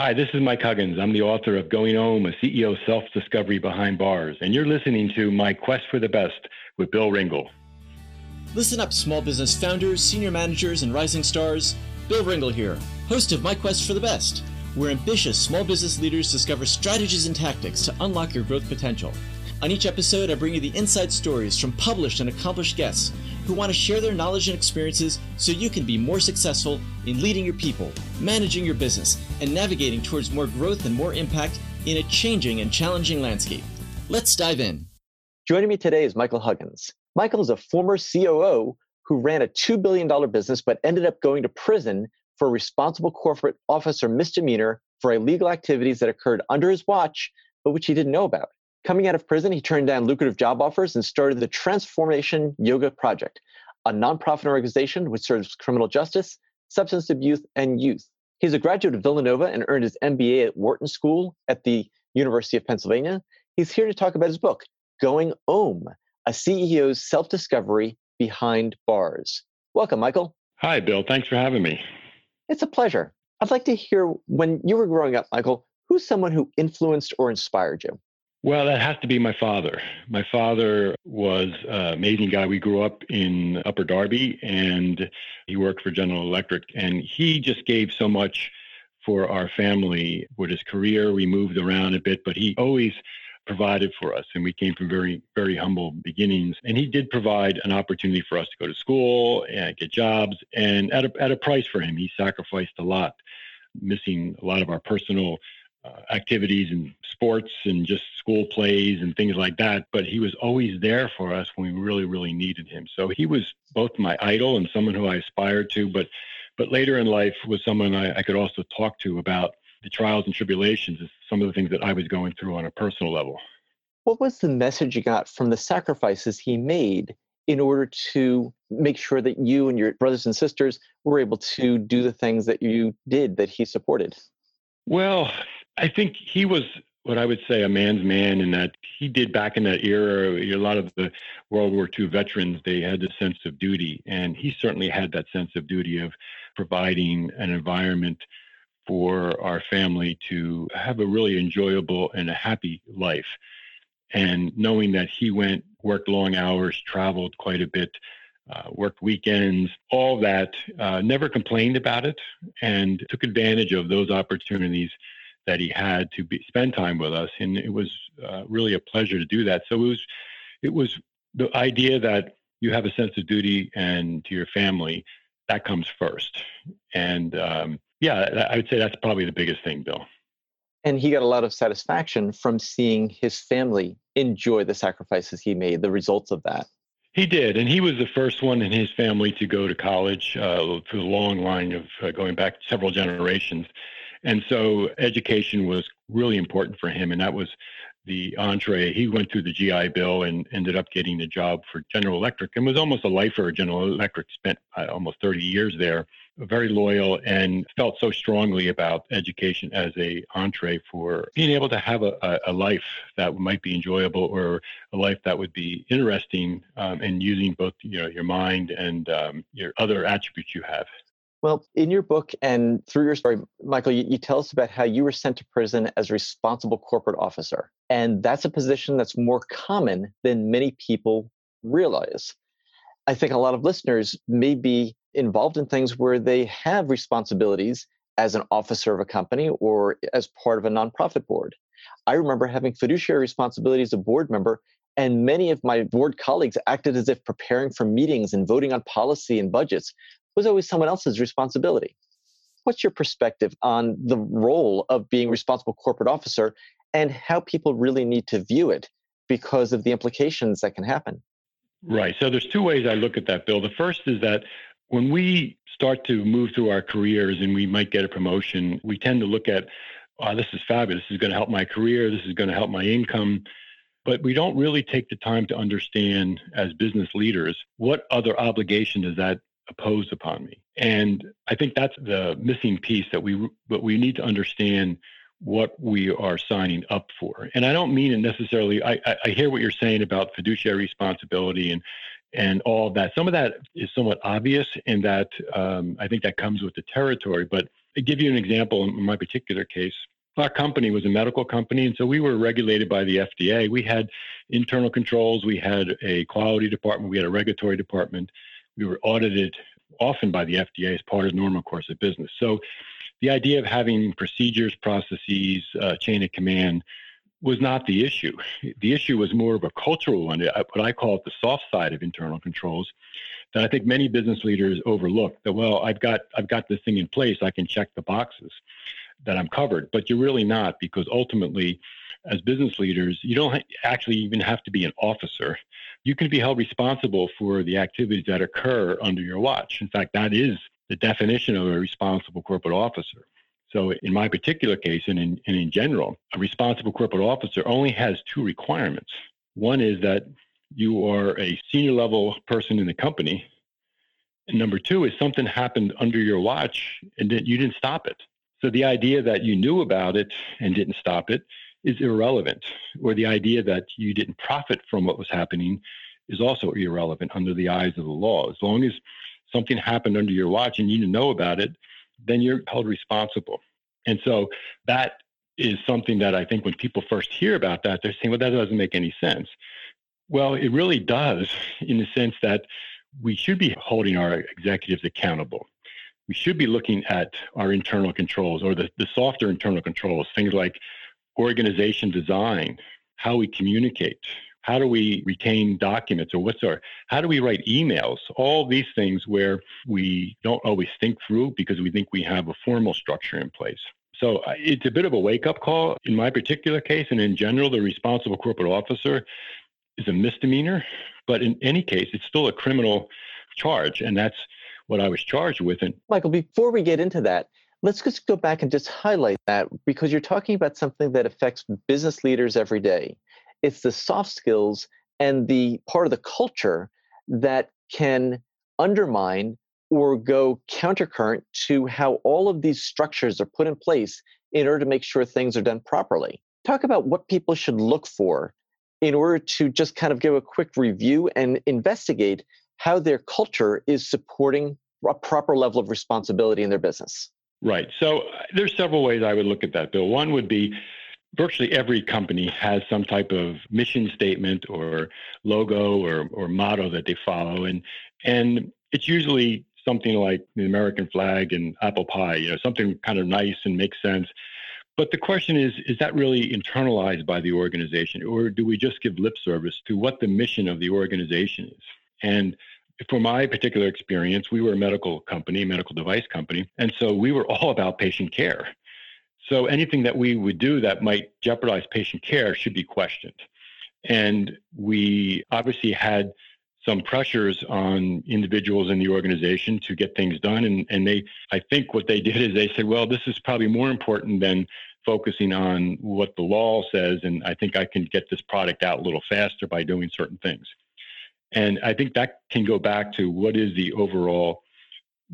Hi, this is Mike Huggins. I'm the author of Going Home, a CEO self discovery behind bars, and you're listening to My Quest for the Best with Bill Ringle. Listen up, small business founders, senior managers, and rising stars. Bill Ringle here, host of My Quest for the Best, where ambitious small business leaders discover strategies and tactics to unlock your growth potential. On each episode, I bring you the inside stories from published and accomplished guests who want to share their knowledge and experiences so you can be more successful in leading your people, managing your business, and navigating towards more growth and more impact in a changing and challenging landscape. Let's dive in. Joining me today is Michael Huggins. Michael is a former COO who ran a $2 billion business but ended up going to prison for responsible corporate officer misdemeanor for illegal activities that occurred under his watch but which he didn't know about. Coming out of prison, he turned down lucrative job offers and started the Transformation Yoga Project, a nonprofit organization which serves criminal justice, substance abuse, and youth. He's a graduate of Villanova and earned his MBA at Wharton School at the University of Pennsylvania. He's here to talk about his book, Going Home, a CEO's self discovery behind bars. Welcome, Michael. Hi, Bill. Thanks for having me. It's a pleasure. I'd like to hear when you were growing up, Michael, who's someone who influenced or inspired you? Well, that has to be my father. My father was an amazing guy. We grew up in Upper Darby and he worked for General Electric and he just gave so much for our family with his career. We moved around a bit, but he always provided for us and we came from very very humble beginnings and he did provide an opportunity for us to go to school and get jobs and at a, at a price for him he sacrificed a lot missing a lot of our personal uh, activities and sports and just school plays and things like that. But he was always there for us when we really, really needed him. So he was both my idol and someone who I aspired to, but but later in life was someone I, I could also talk to about the trials and tribulations, and some of the things that I was going through on a personal level. What was the message you got from the sacrifices he made in order to make sure that you and your brothers and sisters were able to do the things that you did that he supported? Well, I think he was what I would say a man's man in that he did back in that era. A lot of the World War II veterans they had the sense of duty, and he certainly had that sense of duty of providing an environment for our family to have a really enjoyable and a happy life. And knowing that he went, worked long hours, traveled quite a bit, uh, worked weekends, all that, uh, never complained about it, and took advantage of those opportunities that he had to be, spend time with us, and it was uh, really a pleasure to do that. So it was, it was the idea that you have a sense of duty and to your family that comes first, and um, yeah, I would say that's probably the biggest thing, Bill. And he got a lot of satisfaction from seeing his family enjoy the sacrifices he made, the results of that. He did, and he was the first one in his family to go to college uh, through the long line of uh, going back several generations. And so education was really important for him, and that was the entree. He went through the GI Bill and ended up getting the job for General Electric and was almost a lifer. General Electric spent uh, almost 30 years there. Very loyal and felt so strongly about education as a entree for being able to have a, a life that might be enjoyable or a life that would be interesting um, and using both you know, your mind and um, your other attributes you have. Well, in your book and through your story, Michael, you, you, tell us about how you were sent to prison as a responsible corporate officer. And that's a position that's more common than many people realize. I think a lot of listeners may be involved in things where they have responsibilities as an officer of a company or as part of a nonprofit board. I remember having fiduciary responsibilities as a board member, and many of my board colleagues acted as if preparing for meetings and voting on policy and budgets was always someone else's responsibility. What's your perspective on the role of being responsible corporate officer and how people really need to view it because of the implications that can happen? Right. So there's two ways I look at that, Bill. The first is that when we start to move through our careers and we might get a promotion, we tend to look at, oh, this is fabulous. This is going to help my career. This is going to help my income. But we don't really take the time to understand as business leaders what other obligation does that imposed upon me. And I think that's the missing piece that we but we need to understand what we are signing up for. And I don't mean it necessarily. I, I hear what you're saying about fiduciary responsibility and and all of that. Some of that is somewhat obvious in that um, I think that comes with the territory. But I give you an example in my particular case, our company was a medical company, and so we were regulated by the FDA. We had internal controls, we had a quality department, we had a regulatory department. We were audited often by the FDA as part of normal course of business. So the idea of having procedures, processes, uh, chain of command was not the issue. The issue was more of a cultural one, uh, what I call it the soft side of internal controls, that I think many business leaders overlook. That well, I've got I've got this thing in place, I can check the boxes that I'm covered, but you're really not because ultimately, as business leaders, you don't actually even have to be an officer. You can be held responsible for the activities that occur under your watch. In fact, that is the definition of a responsible corporate officer. So, in my particular case, and in, and in general, a responsible corporate officer only has two requirements. One is that you are a senior level person in the company. And number two is something happened under your watch and that you didn't stop it. So the idea that you knew about it and didn't stop it is irrelevant, or the idea that you didn't profit from what was happening is also irrelevant under the eyes of the law. As long as something happened under your watch and you didn't know about it, then you're held responsible. And so that is something that I think when people first hear about that, they're saying, well, that doesn't make any sense. Well, it really does in the sense that we should be holding our executives accountable. We should be looking at our internal controls or the, the softer internal controls, things like organization design, how we communicate, how do we retain documents or what's our how do we write emails? All these things where we don't always think through because we think we have a formal structure in place. So uh, it's a bit of a wake up call. In my particular case and in general the responsible corporate officer is a misdemeanor but in any case it's still a criminal charge and that's what i was charged with and michael before we get into that let's just go back and just highlight that because you're talking about something that affects business leaders every day it's the soft skills and the part of the culture that can undermine or go countercurrent to how all of these structures are put in place in order to make sure things are done properly. Talk about what people should look for in order to just kind of give a quick review and investigate how their culture is supporting a proper level of responsibility in their business. Right. So uh, there's several ways I would look at that, Bill. One would be virtually every company has some type of mission statement or logo or, or motto that they follow and and it's usually something like the American flag and apple pie, you know, something kind of nice and makes sense. But the question is, is that really internalized by the organization, or do we just give lip service to what the mission of the organization is? And for my particular experience, we were a medical company, medical device company, and so we were all about patient care. So anything that we would do that might jeopardize patient care should be questioned. And we obviously had some pressures on individuals in the organization to get things done. And, and they, I think what they did is they said, well, this is probably more important than focusing on what the law says. And I think I can get this product out a little faster by doing certain things. And I think that can go back to what is the overall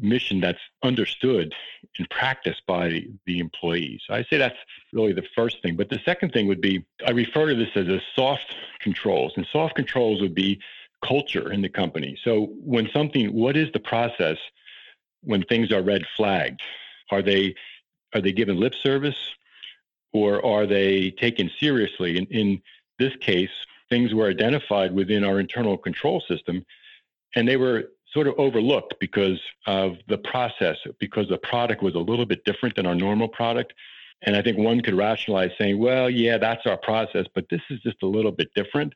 mission that's understood and practiced by the employees. I say that's really the first thing. But the second thing would be I refer to this as a soft controls, and soft controls would be culture in the company. So when something, what is the process when things are red flagged? Are they are they given lip service, or are they taken seriously? In, in this case, things were identified within our internal control system, and they were sort of overlooked because of the process, because the product was a little bit different than our normal product. And I think one could rationalize saying, well, yeah, that's our process, but this is just a little bit different.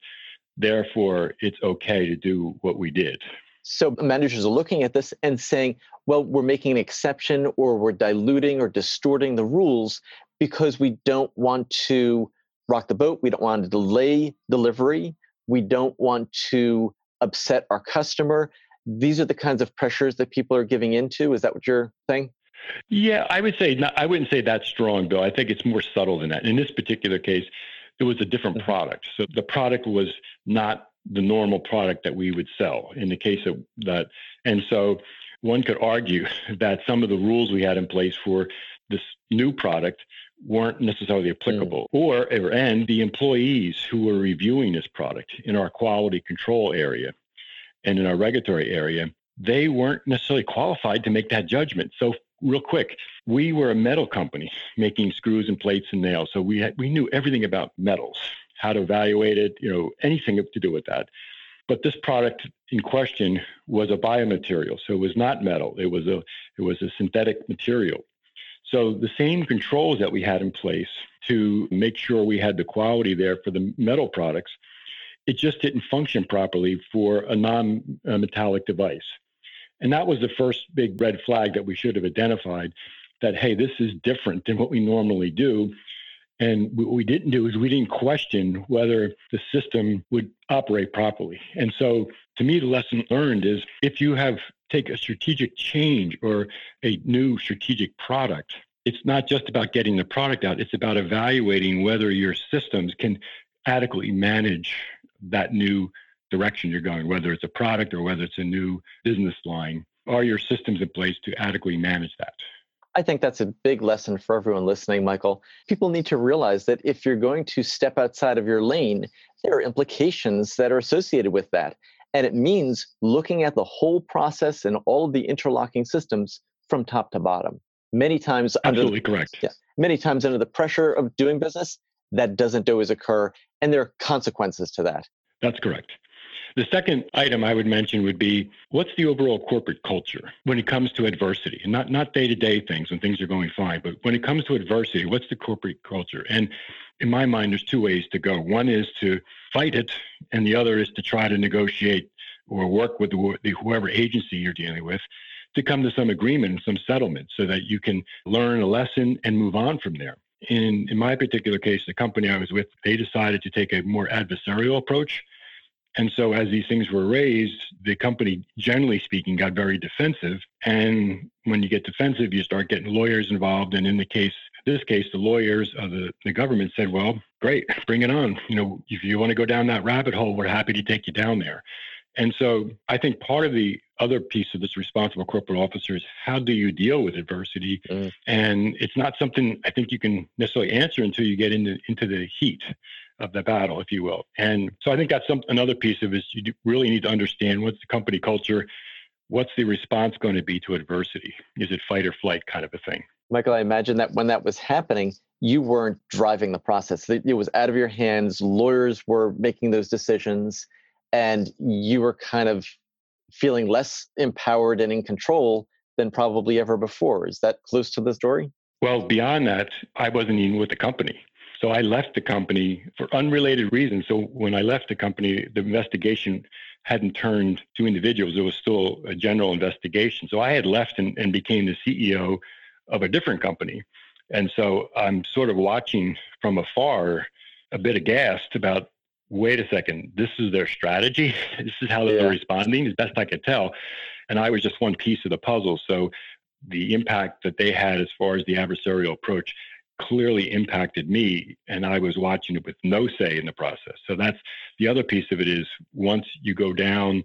Therefore, it's okay to do what we did. So managers are looking at this and saying, well, we're making an exception or we're diluting or distorting the rules because we don't want to rock the boat. We don't want to delay delivery. We don't want to upset our customer these are the kinds of pressures that people are giving into. Is that what you're saying? Yeah, I would say not, I wouldn't say that's strong, Bill. I think it's more subtle than that. In this particular case, it was a different mm-hmm. product. So the product was not the normal product that we would sell in the case of that. And so one could argue that some of the rules we had in place for this new product weren't necessarily applicable mm. or, or and the employees who were reviewing this product in our quality control area and in our regulatory area, they weren't necessarily qualified to make that judgment. So real quick, we were a metal company making screws and plates and nails. So we had, we knew everything about metals, how to evaluate it, you know, anything to do with that. But this product in question was a biomaterial, so it was not metal. It was a it was a synthetic material. So the same controls that we had in place to make sure we had the quality there for the metal products, it just didn't function properly for a non-metallic device. And that was the first big red flag that we should have identified that, hey, this is different than what we normally do. And what we didn't do is we didn't question whether the system would operate properly. And so to me, the lesson learned is if you have take a strategic change or a new strategic product, it's not just about getting the product out, it's about evaluating whether your systems can adequately manage that new direction you're going, whether it's a product or whether it's a new business line. Are your systems in place to adequately manage that? I think that's a big lesson for everyone listening, Michael. People need to realize that if you're going to step outside of your lane, there are implications that are associated with that. And it means looking at the whole process and all of the interlocking systems from top to bottom. Many times, absolutely under, correct. Yeah, many times under the pressure of doing business, that doesn't always occur, and there are consequences to that. That's correct. The second item I would mention would be what's the overall corporate culture when it comes to adversity and not, not day-to-day things when things are going fine, but when it comes to adversity, what's the corporate culture? And in my mind, there's two ways to go. One is to fight it, and the other is to try to negotiate or work with the, whoever agency you're dealing with to come to some agreement, some settlement, so that you can learn a lesson and move on from there. In, in my particular case, the company I was with, they decided to take a more adversarial approach and so, as these things were raised, the company, generally speaking, got very defensive. And when you get defensive, you start getting lawyers involved. And in the case, this case, the lawyers of the, the government said, well, great, bring it on. You know, if you want to go down that rabbit hole, we're happy to take you down there. And so I think part of the other piece of this responsible corporate officer is how do you deal with adversity? Mm. And it's not something I think you can necessarily answer until you get into, into the heat of the battle, if you will. And so I think that's some, another piece of it is you really need to understand what's the company culture, what's the response going to be to adversity? Is it fight or flight kind of a thing? Michael, I imagine that when that was happening, you weren't driving the process. It was out of your hands. Lawyers were making those decisions, and you were kind of feeling less empowered and in control than probably ever before. Is that close to the story? Well, beyond that, I wasn't even with the company. So I left the company for unrelated reasons. So when I left the company, the investigation hadn't turned to individuals. It was still a general investigation. So I had left and, and became the CEO of a different company. And so I'm sort of watching from afar, a bit aghast about wait a second, this is their strategy. this is how they're yeah. responding, as best I could tell. And I was just one piece of the puzzle. So the impact that they had as far as the adversarial approach clearly impacted me and I was watching it with no say in the process. So that's the other piece of it is once you go down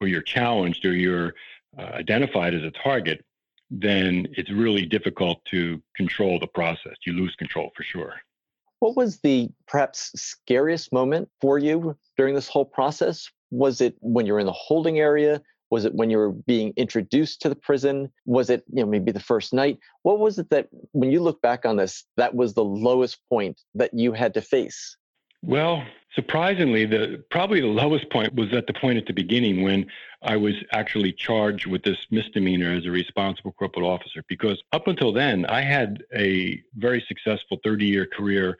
or you're challenged or you're uh, identified as a target, then it's really difficult to control the process. You lose control for sure. What was the perhaps scariest moment for you during this whole process? Was it when you're in the holding area? Was it when you were being introduced to the prison? Was it, you know, maybe the first night? What was it that when you look back on this, that was the lowest point that you had to face? Well, surprisingly, the probably the lowest point was at the point at the beginning when I was actually charged with this misdemeanor as a responsible corporate officer. Because up until then, I had a very successful 30-year career,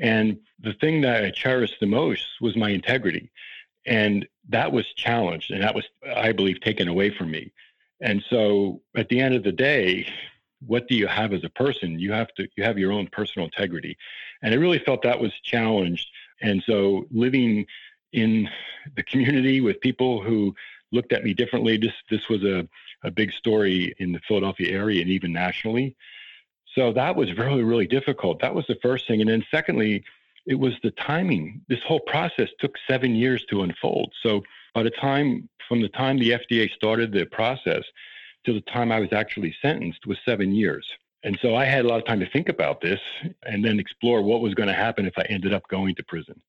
and the thing that I cherished the most was my integrity. And that was challenged and that was, I believe, taken away from me. And so at the end of the day, what do you have as a person? You have to you have your own personal integrity. And I really felt that was challenged. And so living in the community with people who looked at me differently, this this was a, a big story in the Philadelphia area and even nationally. So that was really, really difficult. That was the first thing. And then secondly, it was the timing. This whole process took seven years to unfold. So by the time, from the time the FDA started the process to the time I was actually sentenced was seven years. And so I had a lot of time to think about this and then explore what was going to happen if I ended up going to prison.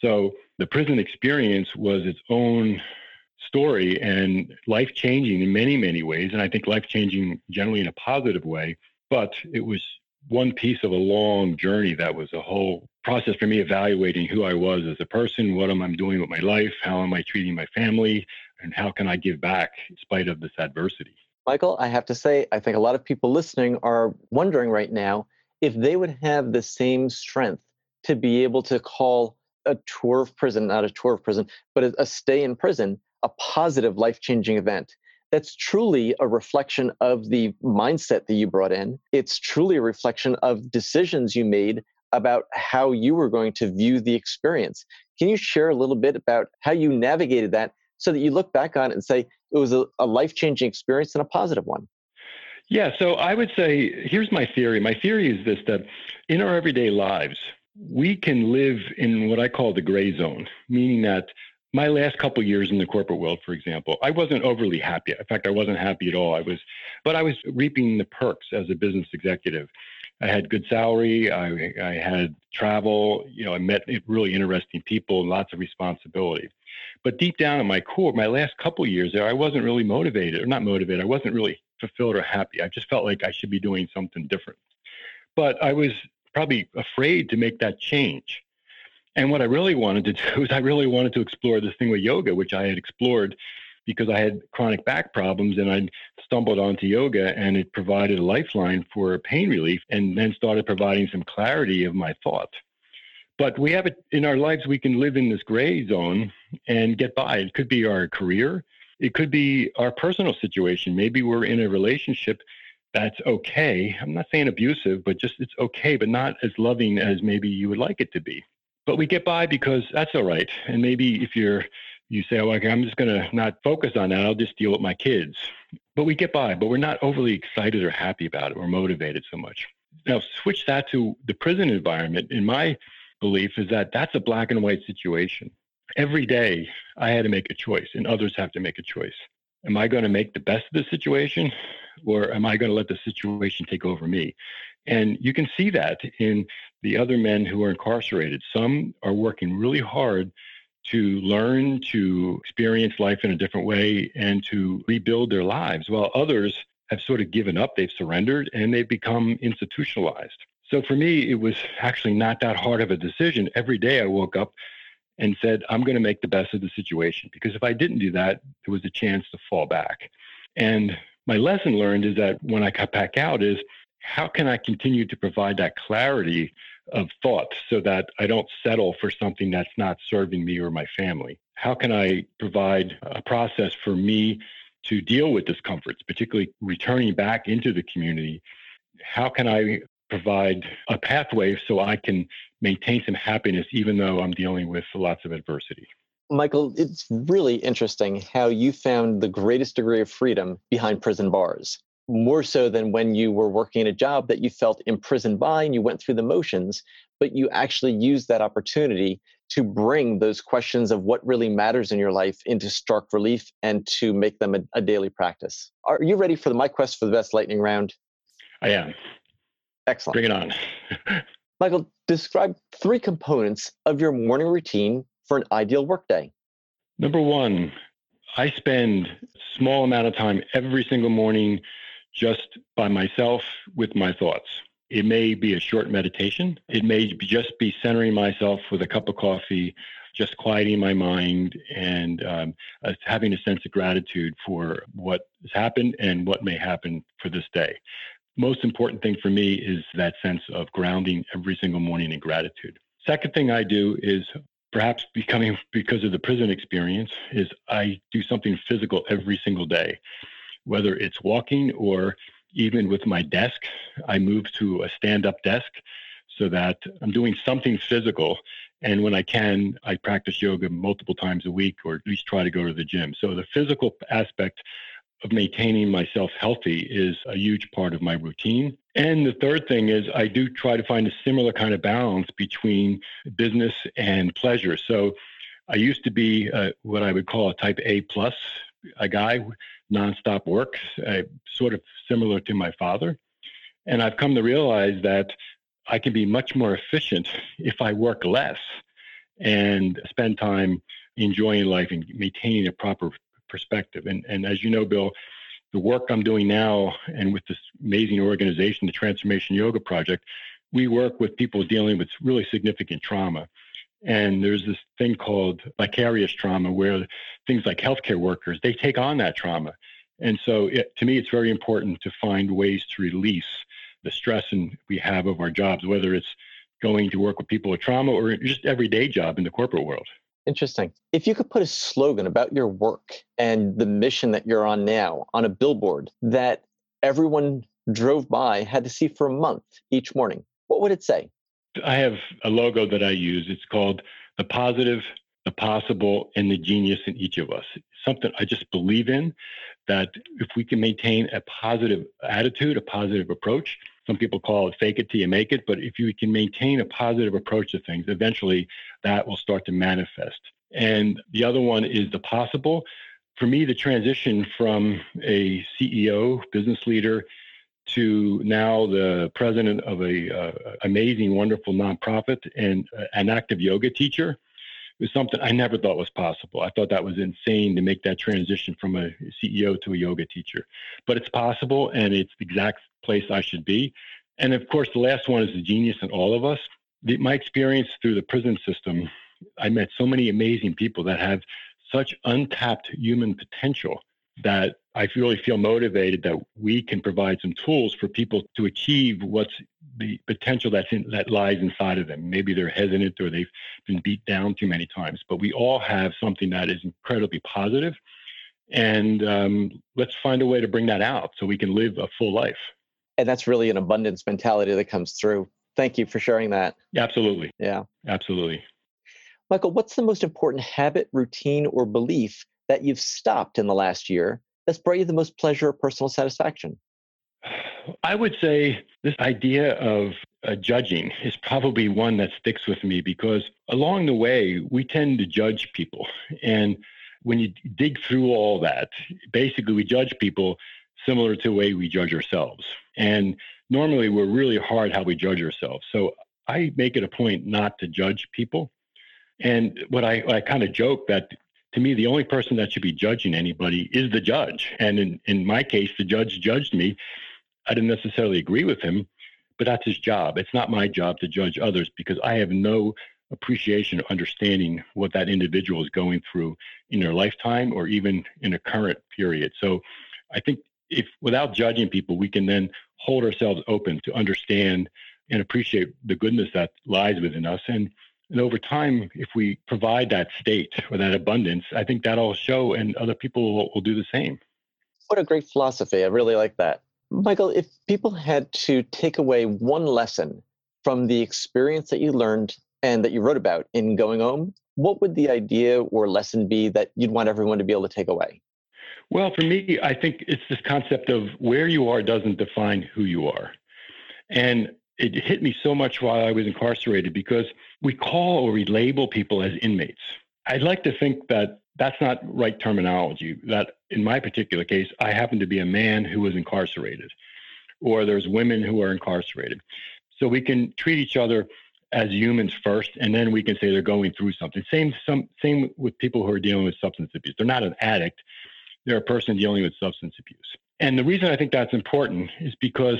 So the prison experience was its own story and life changing in many, many ways. And I think life changing generally in a positive way. But it was one piece of a long journey that was a whole process for me evaluating who I was as a person, what am I doing with my life, how am I treating my family, and how can I give back in spite of this adversity. Michael, I have to say, I think a lot of people listening are wondering right now if they would have the same strength to be able to call a tour of prison, not a tour of prison, but a, stay in prison, a positive life changing event. That's truly a reflection of the mindset that you brought in. It's truly a reflection of decisions you made about how you were going to view the experience. Can you share a little bit about how you navigated that so that you look back on it and say it was a, a life changing experience and a positive one? Yeah, so I would say here's my theory. My theory is this that in our everyday lives, we can live in what I call the gray zone, meaning that my last couple years in the corporate world, for example, I wasn't overly happy. In fact, I wasn't happy at all. I was, but I was reaping the perks as a business executive. I had good salary. I, I had travel. You know, I met really interesting people and lots of responsibility. But deep down in my core, my last couple years there, I wasn't really motivated, or not motivated. I wasn't really fulfilled or happy. I just felt like I should be doing something different. But I was probably afraid to make that change. And what I really wanted to do is I really wanted to explore this thing with yoga, which I had explored because I had chronic back problems and I stumbled onto yoga and it provided a lifeline for pain relief and then started providing some clarity of my thought. But we have it in our lives, we can live in this gray zone and get by. It could be our career, it could be our personal situation. Maybe we're in a relationship that's okay. I'm not saying abusive, but just it's okay, but not as loving as maybe you would like it to be. But we get by because that's all right. And maybe if you're you say, oh, okay, I'm just going to not focus on that. I'll just deal with my kids. But we get by, but we're not overly excited or happy about it. We're motivated so much. Now, switch that to the prison environment. In my belief, is that that's a black and white situation. Every day, I had to make a choice, and others have to make a choice. Am I going to make the best of the situation, or am I going to let the situation take over me? And you can see that in the other men who are incarcerated. Some are working really hard to learn, to experience life in a different way, and to rebuild their lives, while others have sort of given up, they've surrendered, and they've become institutionalized. So for me, it was actually not that hard of a decision. Every day I woke up and said, I'm going to make the best of the situation. Because if I didn't do that, there was a chance to fall back. And my lesson learned is that when I got back out is how can I continue to provide that clarity of thought so that I don't settle for something that's not serving me or my family? How can I provide a process for me to deal with discomforts, particularly returning back into the community? How can I provide a pathway so I can maintain some happiness even though I'm dealing with lots of adversity? Michael, it's really interesting how you found the greatest degree of freedom behind prison bars more so than when you were working in a job that you felt imprisoned by and you went through the motions, but you actually used that opportunity to bring those questions of what really matters in your life into stark relief and to make them a, a daily practice. Are you ready for the My Quest for the Best lightning round? I am. Excellent. Bring it on. Michael, describe three components of your morning routine for an ideal workday. Number one, I spend small amount of time every single morning just by myself with my thoughts. It may be a short meditation. It may just be centering myself with a cup of coffee, just quieting my mind and um, uh, having a sense of gratitude for what has happened and what may happen for this day. Most important thing for me is that sense of grounding every single morning in gratitude. Second thing I do is perhaps becoming because of the prison experience is I do something physical every single day whether it's walking or even with my desk, I move to a stand up desk so that I'm doing something physical. And when I can, I practice yoga multiple times a week or at least try to go to the gym. So the physical aspect of maintaining myself healthy is a huge part of my routine. And the third thing is I do try to find a similar kind of balance between business and pleasure. So I used to be uh, what I would call a type A plus a guy nonstop work, uh, sort of similar to my father. And I've come to realize that I can be much more efficient if I work less and spend time enjoying life and maintaining a proper perspective. And, and as you know, Bill, the work I'm doing now and with this amazing organization, the Transformation Yoga Project, we work with people dealing with really significant trauma. And there's this thing called vicarious trauma where things like healthcare workers, they take on that trauma. And so it, to me, it's very important to find ways to release the stress and we have of our jobs, whether it's going to work with people with trauma or just everyday job in the corporate world. Interesting. If you could put a slogan about your work and the mission that you're on now on a billboard that everyone drove by, had to see for a month each morning, what would it say? I have a logo that I use. It's called The Positive, The Possible, and the Genius in Each of Us. Something I just believe in that if we can maintain a positive attitude, a positive approach, some people call it fake it till you make it, but if you can maintain a positive approach to things, eventually that will start to manifest. And the other one is the possible. For me, the transition from a CEO, business leader, to now the president of a uh, amazing, wonderful nonprofit and uh, an active yoga teacher was something I never thought was possible. I thought that was insane to make that transition from a CEO to a yoga teacher, but it's possible, and it's the exact place I should be. And of course, the last one is the genius in all of us. The, my experience through the prison system, I met so many amazing people that have such untapped human potential that I really feel motivated that we can provide some tools for people to achieve what's the potential that's in, that lies inside of them. Maybe they're hesitant or they've been beat down too many times, but we all have something that is incredibly positive, and um, let's find a way to bring that out so we can live a full life. And that's really an abundance mentality that comes through. Thank you for sharing that. Absolutely. Yeah. Absolutely. Michael, what's the most important habit, routine, or belief that you've stopped in the last year that's brought you the most pleasure or personal satisfaction? I would say this idea of uh, judging is probably one that sticks with me because along the way, we tend to judge people. And when you dig through all that, basically, we judge people similar to the way we judge ourselves. And normally we're really hard how we judge ourselves. So I make it a point not to judge people. And what I, I kind of joke that to me, the only person that should be judging anybody is the judge. And in, in my case, the judge judged me. I didn't necessarily agree with him, but that's his job. It's not my job to judge others because I have no appreciation or understanding what that individual is going through in their lifetime or even in a current period. So I think if without judging people, we can then hold ourselves open to understand and appreciate the goodness that lies within us. And, and over time, if we provide that state or that abundance, I think that'll show and other people will, will do the same. What a great philosophy. I really like that. Michael, if people had to take away one lesson from the experience that you learned and that you wrote about in Going Home, what would the idea or lesson be that you'd want everyone to be able to take away? Well, for me, I think it's this concept of where you are doesn't define who you are. And it hit me so much while I was incarcerated because we call or we label people as inmates. I'd like to think that that's not right terminology. That in my particular case, I happen to be a man who was incarcerated, or there's women who are incarcerated. So we can treat each other as humans first, and then we can say they're going through something. Same, some, same with people who are dealing with substance abuse. They're not an addict, they're a person dealing with substance abuse. And the reason I think that's important is because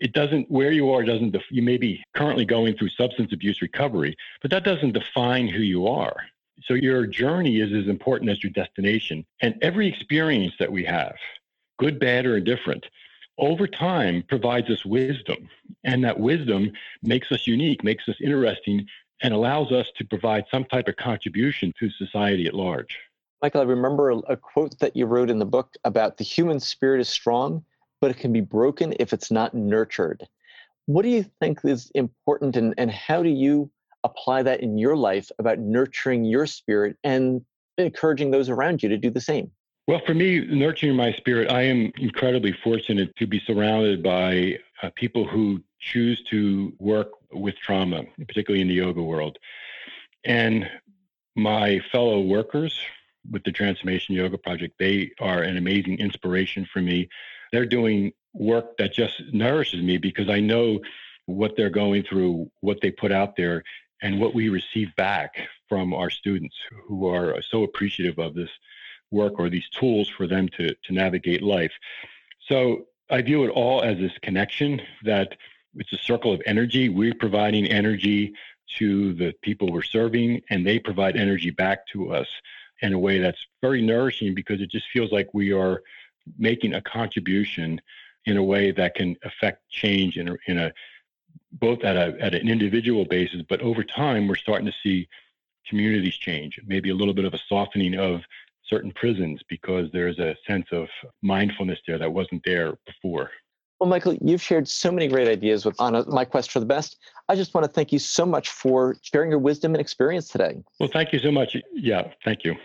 it doesn't, where you are doesn't, def- you may be currently going through substance abuse recovery, but that doesn't define who you are. So your journey is as important as your destination. And every experience that we have, good, bad, or indifferent, over time provides us wisdom. And that wisdom makes us unique, makes us interesting, and allows us to provide some type of contribution to society at large. Michael, I remember a, a quote that you wrote in the book about the human spirit is strong, but it can be broken if it's not nurtured. What do you think is important, and, and how do you apply that in your life about nurturing your spirit and encouraging those around you to do the same? Well, for me, nurturing my spirit, I am incredibly fortunate to be surrounded by uh, people who choose to work with trauma, particularly in the yoga world. And my fellow workers with the Transformation Yoga Project, they are an amazing inspiration for me. They're doing work that just nourishes me because I know what they're going through, what they put out there, and what we receive back from our students who are so appreciative of this work or these tools for them to, to navigate life. So I view it all as this connection that it's a circle of energy. We're providing energy to the people we're serving, and they provide energy back to us in a way that's very nourishing because it just feels like we are making a contribution in a way that can affect change in a, in a both at a at an individual basis, but over time we're starting to see communities change. Maybe a little bit of a softening of certain prisons because there's a sense of mindfulness there that wasn't there before. Well, Michael, you've shared so many great ideas with on my quest for the best. I just want to thank you so much for sharing your wisdom and experience today. Well, thank you so much. Yeah, thank you.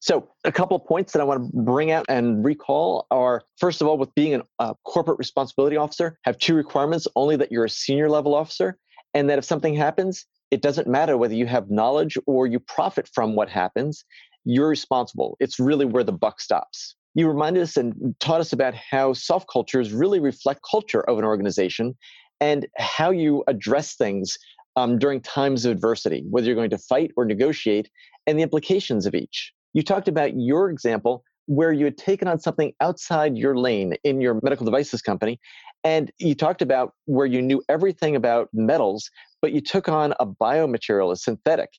So, a couple of points that I want to bring out and recall are first of all, with being a corporate responsibility officer, have two requirements only that you're a senior level officer, and that if something happens, it doesn't matter whether you have knowledge or you profit from what happens, you're responsible. It's really where the buck stops you reminded us and taught us about how soft cultures really reflect culture of an organization and how you address things um, during times of adversity, whether you're going to fight or negotiate, and the implications of each. You talked about your example where you had taken on something outside your lane in your medical devices company. And you talked about where you knew everything about metals, but you took on a biomaterial, a synthetic.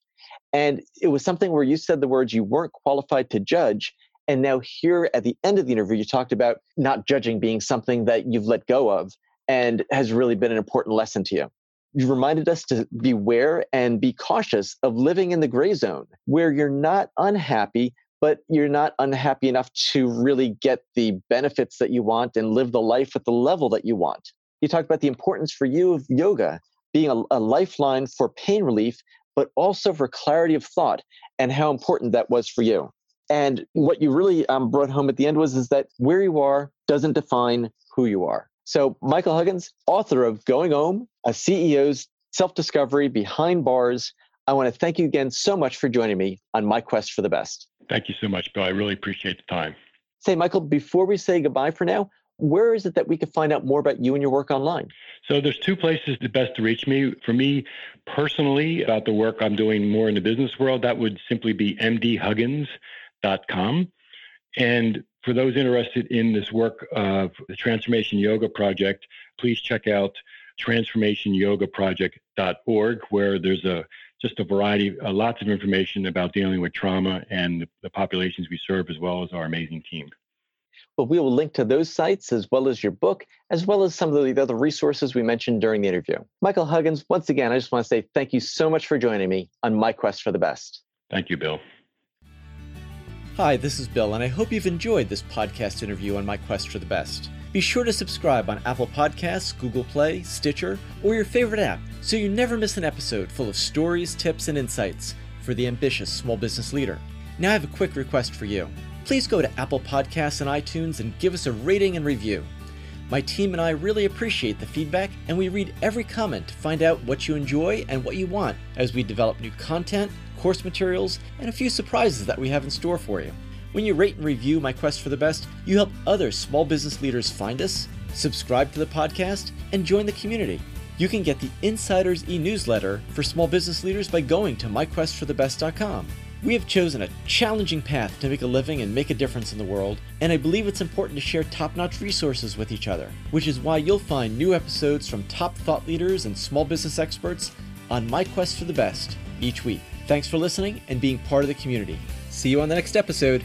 And it was something where you said the words you weren't qualified to judge, and now, here at the end of the interview, you talked about not judging being something that you've let go of and has really been an important lesson to you. You reminded us to beware and be cautious of living in the gray zone where you're not unhappy, but you're not unhappy enough to really get the benefits that you want and live the life at the level that you want. You talked about the importance for you of yoga being a, a lifeline for pain relief, but also for clarity of thought and how important that was for you. And what you really um, brought home at the end was is that where you are doesn't define who you are. So Michael Huggins, author of Going Home, a CEO's self-discovery behind bars. I want to thank you again so much for joining me on my quest for the best. Thank you so much, Bill. I really appreciate the time. Say, Michael, before we say goodbye for now, where is it that we can find out more about you and your work online? So there's two places the best to reach me. For me personally, about the work I'm doing more in the business world, that would simply be mdhuggins.com. And for those interested in this work of the Transformation Yoga Project, please check out transformationyogaproject.org, where there's a just a variety, uh, lots of information about dealing with trauma and the, the populations we serve, as well as our amazing team. Well, we will link to those sites as well as your book, as well as some of the other resources we mentioned during the interview. Michael Huggins, once again, I just want to say thank you so much for joining me on my quest for the best. Thank you, Bill. Hi, this is Bill, and I hope you've enjoyed this podcast interview on my quest for the best. Be sure to subscribe on Apple Podcasts, Google Play, Stitcher, or your favorite app so you never miss an episode full of stories, tips, and insights for the ambitious small business leader. Now, I have a quick request for you. Please go to Apple Podcasts and iTunes and give us a rating and review. My team and I really appreciate the feedback, and we read every comment to find out what you enjoy and what you want as we develop new content course materials, and a few surprises that we have in store for you. When you rate and review My Quest for the Best, you help other small business leaders find us, subscribe to the podcast, and join the community. You can get the Insiders e newsletter for small business leaders by going to myquestforthebest.com. We have chosen a challenging path to make a living and make a difference in the world, and I believe it's important to share top notch resources with each other, which is why you'll find new episodes from top thought leaders and small business experts on My Quest for the Best each week. Thanks for listening and being part of the community. See you on the next episode.